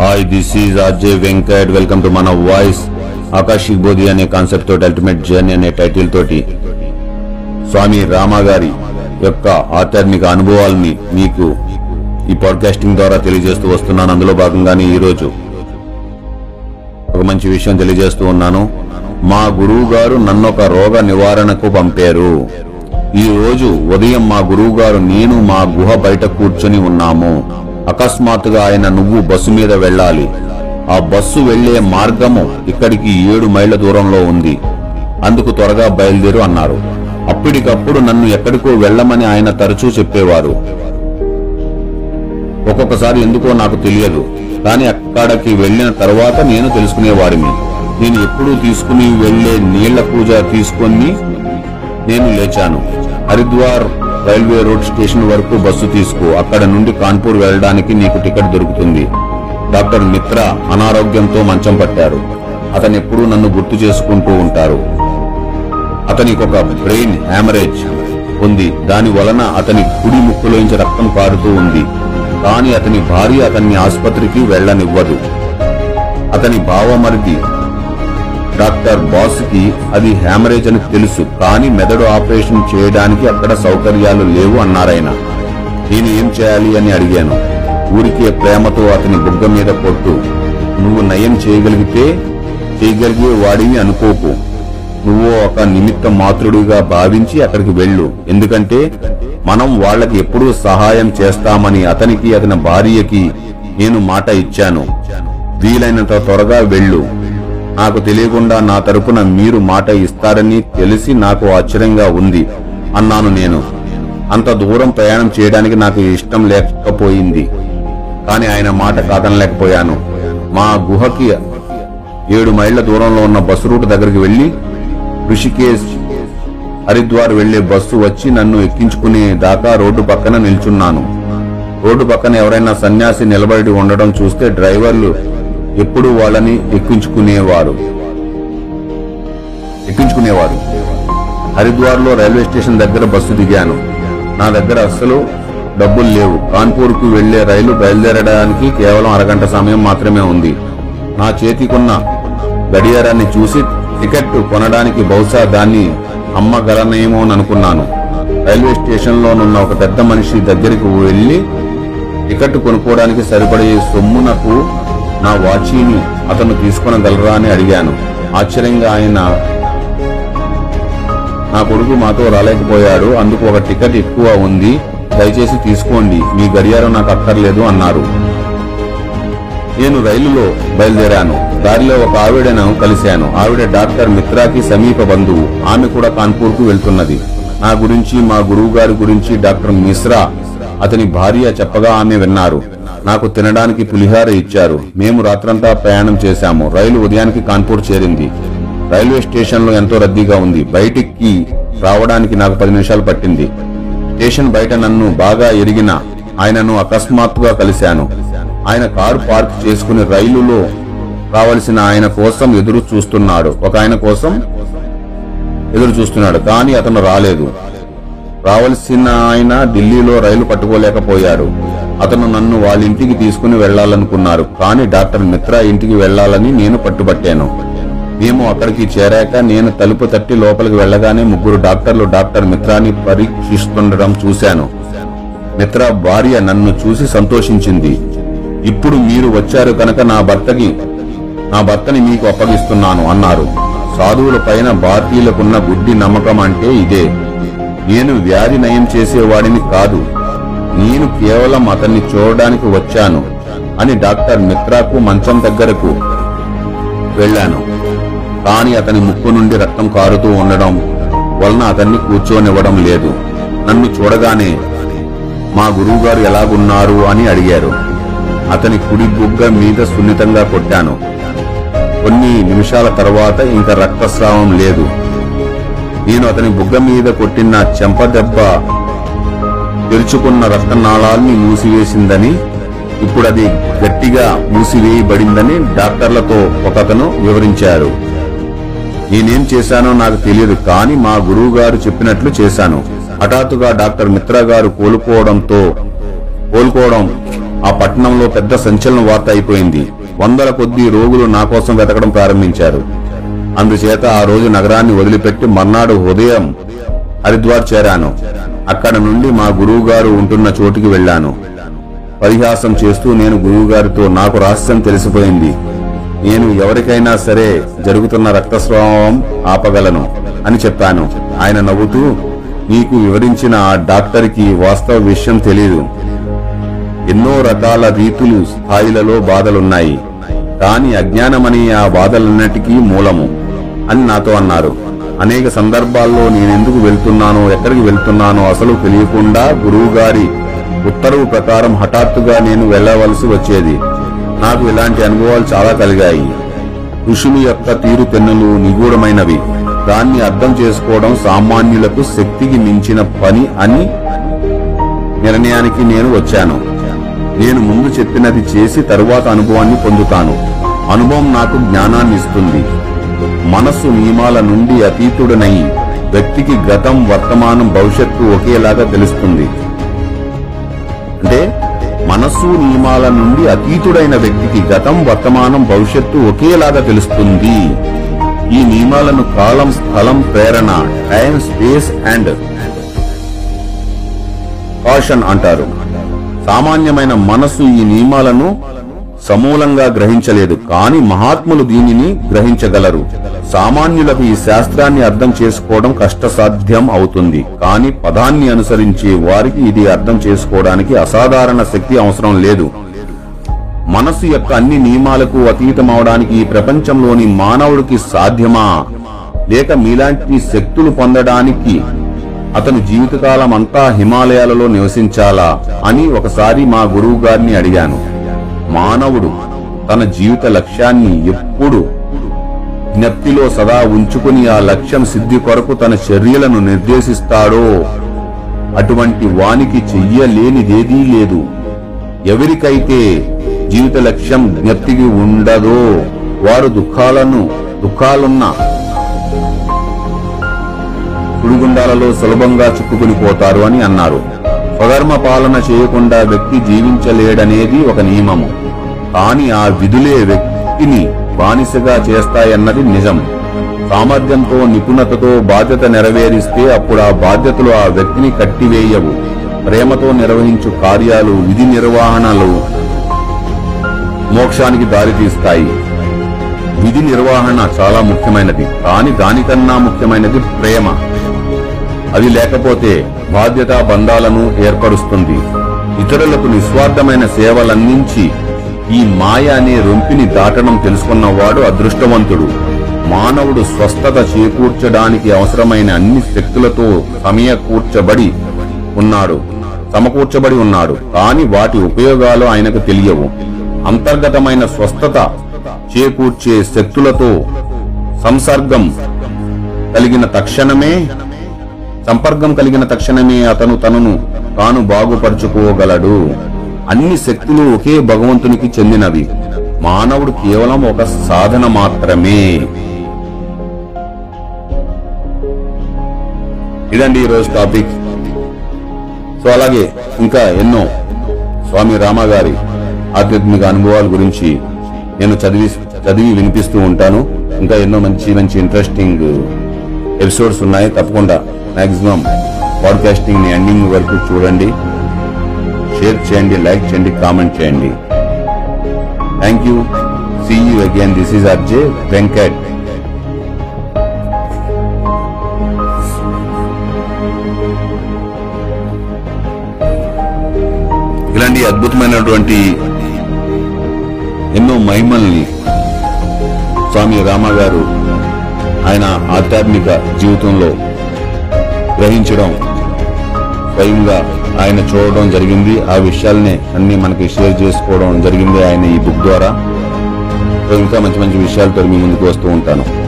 Hi this is Ajay Venkat welcome to మన voice ఆకాశిక్ బోధి అనే కాన్సెప్ట్ తోటి అల్టిమేట్ జర్నీ అనే టైటిల్ తోటి స్వామి రామగారి యొక్క ఆధ్యాత్మిక అనుభవాల్ని మీకు ఈ పాడ్కాస్టింగ్ ద్వారా తెలియజేస్తూ వస్తున్నాను. అందులో భాగంగానే ఈ రోజు ఒక మంచి విషయం తెలియజేస్తూ ఉన్నాను. మా గురువు గారు నన్ను ఒక రోగ నివారణకు పంపారు. ఈ రోజు ఉదయం మా గురువు గారు నేను మా గుహ బయట కూర్చొని ఉన్నాము. అకస్మాత్తుగా ఆయన నువ్వు బస్సు మీద వెళ్ళాలి. ఆ బస్సు వెళ్ళే మార్గము ఇక్కడికి ఏడు మైళ్ళ దూరంలో ఉంది. అందుకు త్వరగా బయలుదేరు అన్నారు. అప్పటికప్పుడు నన్ను ఎక్కడికో వెళ్ళమని ఆయన తరచూ చెప్పేవారు. ఒక్కొక్కసారి ఎందుకో నాకు తెలియదు. కానీ అక్కడికి వెళ్ళిన తర్వాత నేను తెలుసుకునేవాడిని. నేను ఎప్పుడూ తీసుకుని వెళ్ళే నీళ్ళ పూజ తీసుకొని నేను లేచాను. హరిద్వార్ రైల్వే రోడ్ స్టేషన్ వరకు బస్సు తీసుకో. అక్కడ నుండి కాన్పూర్ వెళ్ళడానికి నీకు టికెట్ దొరుకుతుంది. డాక్టర్ మిత్ర అనారోగ్యంతో మంచం పట్టారు. అతను ఎప్పుడూ నన్ను గుర్తు చేసుకుంటూ ఉంటారు. అతనికి ఒక బ్రెయిన్ హ్యామరేజ్ ఉంది. దాని వలన అతని కుడి ముక్కులోంచి రక్తం కారుతూ ఉంది. కానీ అతని భార్య అతన్ని ఆసుపత్రికి వెళ్ళనివ్వదు. అతని భావమరిది డాక్టర్ బాస్కి అది హ్యామరేజ్ అని తెలుసు. కానీ మెదడు ఆపరేషన్ చేయడానికి అక్కడ సౌకర్యాలు లేవు అన్నారాయన. నేను ఏం చేయాలి అని అడిగాను. ఊరికే ప్రేమతో అతని బుగ్గ మీద కొట్టు. నువ్వు నయం చేయగలిగితే చేయగలిగే వాడిని అనుకోకు. నువ్వు ఒక నిమిత్త మాతృడిగా భావించి అక్కడికి వెళ్ళు. ఎందుకంటే మనం వాళ్ళకి ఎప్పుడూ సహాయం చేస్తామని అతనికి అతని భార్యకి నేను మాట ఇచ్చాను. వీలైనంత త్వరగా వెళ్ళు. నాకు తెలియకుండా నా తరపున మీరు మాట ఇస్తారని తెలిసి నాకు ఆశ్చర్యంగా ఉంది అన్నాను నేను. అంత దూరం ప్రయాణం చేయడానికి నాకు ఇష్టం లేకపోయింది కానీ ఆయన మాట కాదనలేకపోయాను. మా గుహకి ఏడు మైళ్ళ దూరంలో ఉన్న బస్సు రూట్ దగ్గరికి వెళ్ళి ఋషికేశ్ హరిద్వార్ వెళ్ళే బస్సు వచ్చి నన్ను ఎక్కించుకునే దాకా రోడ్డు పక్కన నిల్చున్నాను. రోడ్డు పక్కన ఎవరైనా సన్యాసి నిలబడి ఉండడం చూస్తే డ్రైవర్లు ఎప్పుడూ వాళ్ళని ఎక్కించుకునేవారు. ఎక్కించుకునేవారు. హరిద్వార్లో రైల్వే స్టేషన్ దగ్గర బస్సు దిగాను. నా దగ్గర అస్సలు డబ్బులు లేవు. కాన్పూర్కు వెళ్ళే రైలు బయలుదేరడానికి కేవలం అరగంట సమయం మాత్రమే ఉంది. నా చేతికున్న గడియారాన్ని చూసి టికెట్ కొనడానికి బహుశా దాన్ని అమ్మగలనేమో అనుకున్నాను రైల్వే స్టేషన్ లోనున్న ఒక పెద్ద మనిషి దగ్గరికి వెళ్ళి టికెట్ కొనుక్కోవడానికి సరిపడే సొమ్మునకు నా వాచీని అతను తీసుకొనగలరా అని అడిగాను. ఆశ్చర్యంగా ఆయన నా కొడుకు మాతో రాలేకపోయాడు అందుకు ఒక టికెట్ ఎక్కువ ఉంది దయచేసి తీసుకోండి మీ గడియారం నాకు అక్కర్లేదు అన్నారు. నేను రైలులో బయలుదేరాను దారిలో ఒక ఆవిడను కలిశాను. ఆవిడ డాక్టర్ మిత్రాకి సమీప బంధువు ఆమె కూడా కాన్పూర్కు వెళ్తున్నది. నా గురించి మా గురువు గారి గురించి డాక్టర్ మిశ్రా అతని భార్య చెప్పగా ఆమె విన్నారు నాకు తినడానికి పులిహార ఇచ్చారు. మేము రాత్రంతా ప్రయాణం చేశాము. రైలు ఉదయానికి కాన్పూర్ చేరింది. రైల్వే స్టేషన్లో ఎంతో రద్దీగా ఉంది. బయటికి రావడానికి నాకు పది నిమిషాలు పట్టింది. స్టేషన్ బయట నన్ను బాగా ఎరిగిన ఆయనను అకస్మాత్తుగా కలిశాను. ఆయన కారు పార్క్ చేసుకుని రైలులో రావలసిన ఆయన కోసం ఎదురు చూస్తున్నాడు. ఒక ఆయన కోసం ఎదురు చూస్తున్నాడు కానీ అతను రాలేదు. రావలసిన ఆయన ఢిల్లీలో రైలు పట్టుకోలేకపోయాడు అతను నన్ను వాళ్ళ ఇంటికి తీసుకుని వెళ్ళాలనుకున్నారు కానీ డాక్టర్ మిత్రా ఇంటికి వెళ్ళాలని నేను పట్టుబట్టాను. మేము అక్కడికి చేరాక నేను తలుపు తట్టి లోపలికి వెళ్ళగానే ముగ్గురు డాక్టర్లు డాక్టర్ మిత్రాని పరీక్షిస్తుండడం చూశాను. మిత్ర భార్య నన్ను చూసి సంతోషించింది. ఇప్పుడు మీరు వచ్చారు కనుక నా భర్తకి నా భర్తని మీకు అప్పగిస్తున్నాను అన్నారు. సాధువుల పైన భారతీయులకున్న గుడ్డి నమ్మకం అంటే ఇదే. నేను వ్యాధి నయం చేసేవాడిని కాదు. నేను కేవలం అతన్ని చూడడానికి వచ్చాను అని డాక్టర్ మిత్రాకు మంచం దగ్గరకు వెళ్ళాను. కానీ అతని ముక్కు నుండి రక్తం కారుతూ ఉండడం వలన అతన్ని కూర్చోనివ్వడం లేదు. నన్ను చూడగానే మా గురువుగారు ఎలాగున్నారు అని అడిగారు. అతని కుడి బుగ్గ మీద సున్నితంగా కొట్టాను. కొన్ని నిమిషాల తర్వాత ఇంకా రక్తస్రావం లేదు. నేను అతని బుగ్గ మీద కొట్టిన చెంప దెబ్బ తెరుచుకున్న రక్తనాళాల్ని మూసివేసిందని ఇప్పుడు అది గట్టిగా మూసివేయబడిందని డాక్టర్లతో ఒకతను వివరించారు. నేనేం చేశానో నాకు తెలియదు కానీ మా గురువు గారు చెప్పినట్లు చేశాను. హఠాత్తుగా డాక్టర్ మిత్రా గారు కోలుకోవడంతో కోలుకోవడం ఆ పట్టణంలో పెద్ద సంచలన వార్త అయిపోయింది. వందల కొద్ది రోగులు నా కోసం వెతకడం ప్రారంభించారు. అందుచేత ఆ రోజు నగరాన్ని వదిలిపెట్టి మర్నాడు ఉదయం హరిద్వార్ చేరాను. అక్కడ నుండి మా గురువు గారు ఉంటున్న చోటుకి వెళ్ళాను. పరిహాసం చేస్తూ నేను గురువుగారితో నాకు రహస్యం తెలిసిపోయింది. నేను ఎవరికైనా సరే జరుగుతున్న రక్తస్రావం ఆపగలను అని చెప్పాను. ఆయన నవ్వుతూ నీకు వివరించిన ఆ డాక్టర్కి వాస్తవ విషయం తెలియదు ఎన్నో రకాల రీతులు స్థాయిలలో బాధలున్నాయి. కాని అజ్ఞానమనే ఆ బాధలన్నిటికీ మూలము. అని నాతో అన్నారు. అనేక సందర్భాల్లో నేనెందుకు వెళ్తున్నానో ఎక్కడికి వెళ్తున్నానో అసలు తెలియకుండా గురువు గారి ఉత్తర్వు ప్రకారం హఠాత్తుగా నేను వెళ్ళవలసి వచ్చేది. నాకు ఇలాంటి అనుభవాలు చాలా కలిగాయి. ఋషులు యొక్క తీరు తెన్నులు నిగూఢమైనవి. దాన్ని అర్థం చేసుకోవడం సామాన్యులకు శక్తికి మించిన పని అని నిర్ణయానికి నేను వచ్చాను. నేను ముందు చెప్పినది చేసి తరువాత అనుభవాన్ని పొందుతాను. అనుభవం నాకు జ్ఞానాన్ని ఇస్తుంది. మనస్సు నియమాల నుండి అతీతుడనై వ్యక్తికి గతం వర్తమానం భవిష్యత్తు ఒకేలాగా తెలుస్తుంది. అంటే మనస్సు నియమాల నుండి అతీతుడైన వ్యక్తికి గతం వర్తమానం భవిష్యత్తు ఒకేలాగా తెలుస్తుంది. ఈ నియమాలను కాలం స్థలం ప్రేరణ టైం స్పేస్ అండ్ కాషన్ అంటారు. సామాన్యమైన మనస్సు ఈ నియమాలను సమూలంగా గ్రహించలేదు. కాని మహాత్ములు దీనిని గ్రహించగలరు. సామాన్యులకు ఈ శాస్త్రాన్ని అర్థం చేసుకోవడం కష్టసాధ్యం అవుతుంది. కాని పదాన్ని అనుసరించే వారికి ఇది అర్థం చేసుకోవడానికి అసాధారణ శక్తి అవసరం లేదు. మనస్సు యొక్క అన్ని నియమాలకు అతీతమవడానికి ఈ ప్రపంచంలోని మానవుడికి సాధ్యమా? లేక మీలాంటి శక్తులు పొందడానికి అతను జీవితకాలం అంతా హిమాలయాలలో నివసించాలా? అని ఒకసారి మా గురువు గారిని అడిగాను. మానవుడు తన జీవిత లక్ష్యాన్ని ఎప్పుడు జ్ఞప్తిలో సదా ఉంచుకుని ఆ లక్ష్యం సిద్ధి కొరకు తన చర్యలను నిర్దేశిస్తాడో అటువంటి వానికి చెయ్యలేనిదేదీ లేదు. ఎవరికైతే జీవిత లక్ష్యం జ్ఞప్తికి ఉండదో వారు దుఃఖాలను దుఃఖాలున్న సుడిగుండాలలో సులభంగా చిక్కుకుని పోతారు అని అన్నారు. స్వధర్మ పాలన చేయకుండా వ్యక్తి జీవించలేడనేది ఒక నియమము. కాని ఆ విధులే వ్యక్తిని బానిసగా చేస్తాయన్నది నిజం. సామర్థ్యంతో నిపుణతతో బాధ్యత నెరవేరిస్తే అప్పుడు ఆ బాధ్యతలు ఆ వ్యక్తిని కట్టివేయవు. ప్రేమతో నిర్వహించు కార్యాలు విధి నిర్వహణలు మోక్షానికి దారితీస్తాయి. విధి నిర్వహణ చాలా ముఖ్యమైనది కానీ దానికన్నా ముఖ్యమైనది ప్రేమ. అది లేకపోతే బాధ్యతా బంధాలను ఏర్పరుస్తుంది. ఇతరులకు నిస్వార్థమైన సేవలందించి ఈ మాయ అనే రొంపిని దాటడం తెలుసుకున్నవాడు అదృష్టవంతుడు. మానవుడు స్వస్థత చేకూర్చడానికి అవసరమైన అన్ని శక్తులతో సమయకూర్చబడి ఉన్నాడు. సమకూర్చబడి ఉన్నాడు. కాని వాటి ఉపయోగాలు ఆయనకు తెలియవు. అంతర్గతమైన స్వస్థత చేకూర్చే శక్తులతో సంసర్గం కలిగిన తక్షణమే సంపర్కం కలిగిన తక్షణమే అతను తనను తాను బాగుపరుచుకోగలడు. అన్ని శక్తులు ఒకే భగవంతునికి చెందినవి. మానవుడు కేవలం ఒక సాధన మాత్రమే. ఇదండి ఈరోజు టాపిక్ సో అలాగే ఇంకా ఎన్నో స్వామి రామ గారి ఆధ్యాత్మిక అనుభవాల గురించి నేను చదివి చదివి వినిపిస్తూ ఉంటాను. ఇంకా ఎన్నో మంచి మంచి ఇంట్రెస్టింగ్ ఎపిసోడ్స్ ఉన్నాయి. తప్పకుండా మాక్సిమం పాడ్కాస్టింగ్ని ఎండింగ్ వరకు చూడండి. షేర్ చేయండి లైక్ చేయండి కామెంట్ చేయండి. Thank you see you again this is RJ Venkat ఇలాంటి అద్భుతమైనటువంటి ఎన్నో మహిమల్ని స్వామి రామ గారు ఆయన ఆధ్యాత్మిక జీవితంలో గ్రహించడం స్వయంగా ఆయన చూడడం జరిగింది. ఆ విషయాల్ని అన్ని మనకి షేర్ చేసుకోవడం జరిగింది ఆయన ఈ బుక్ ద్వారా. ఇంకా మంచి మంచి విషయాలతో మీ ముందుకు వస్తూ ఉంటాను.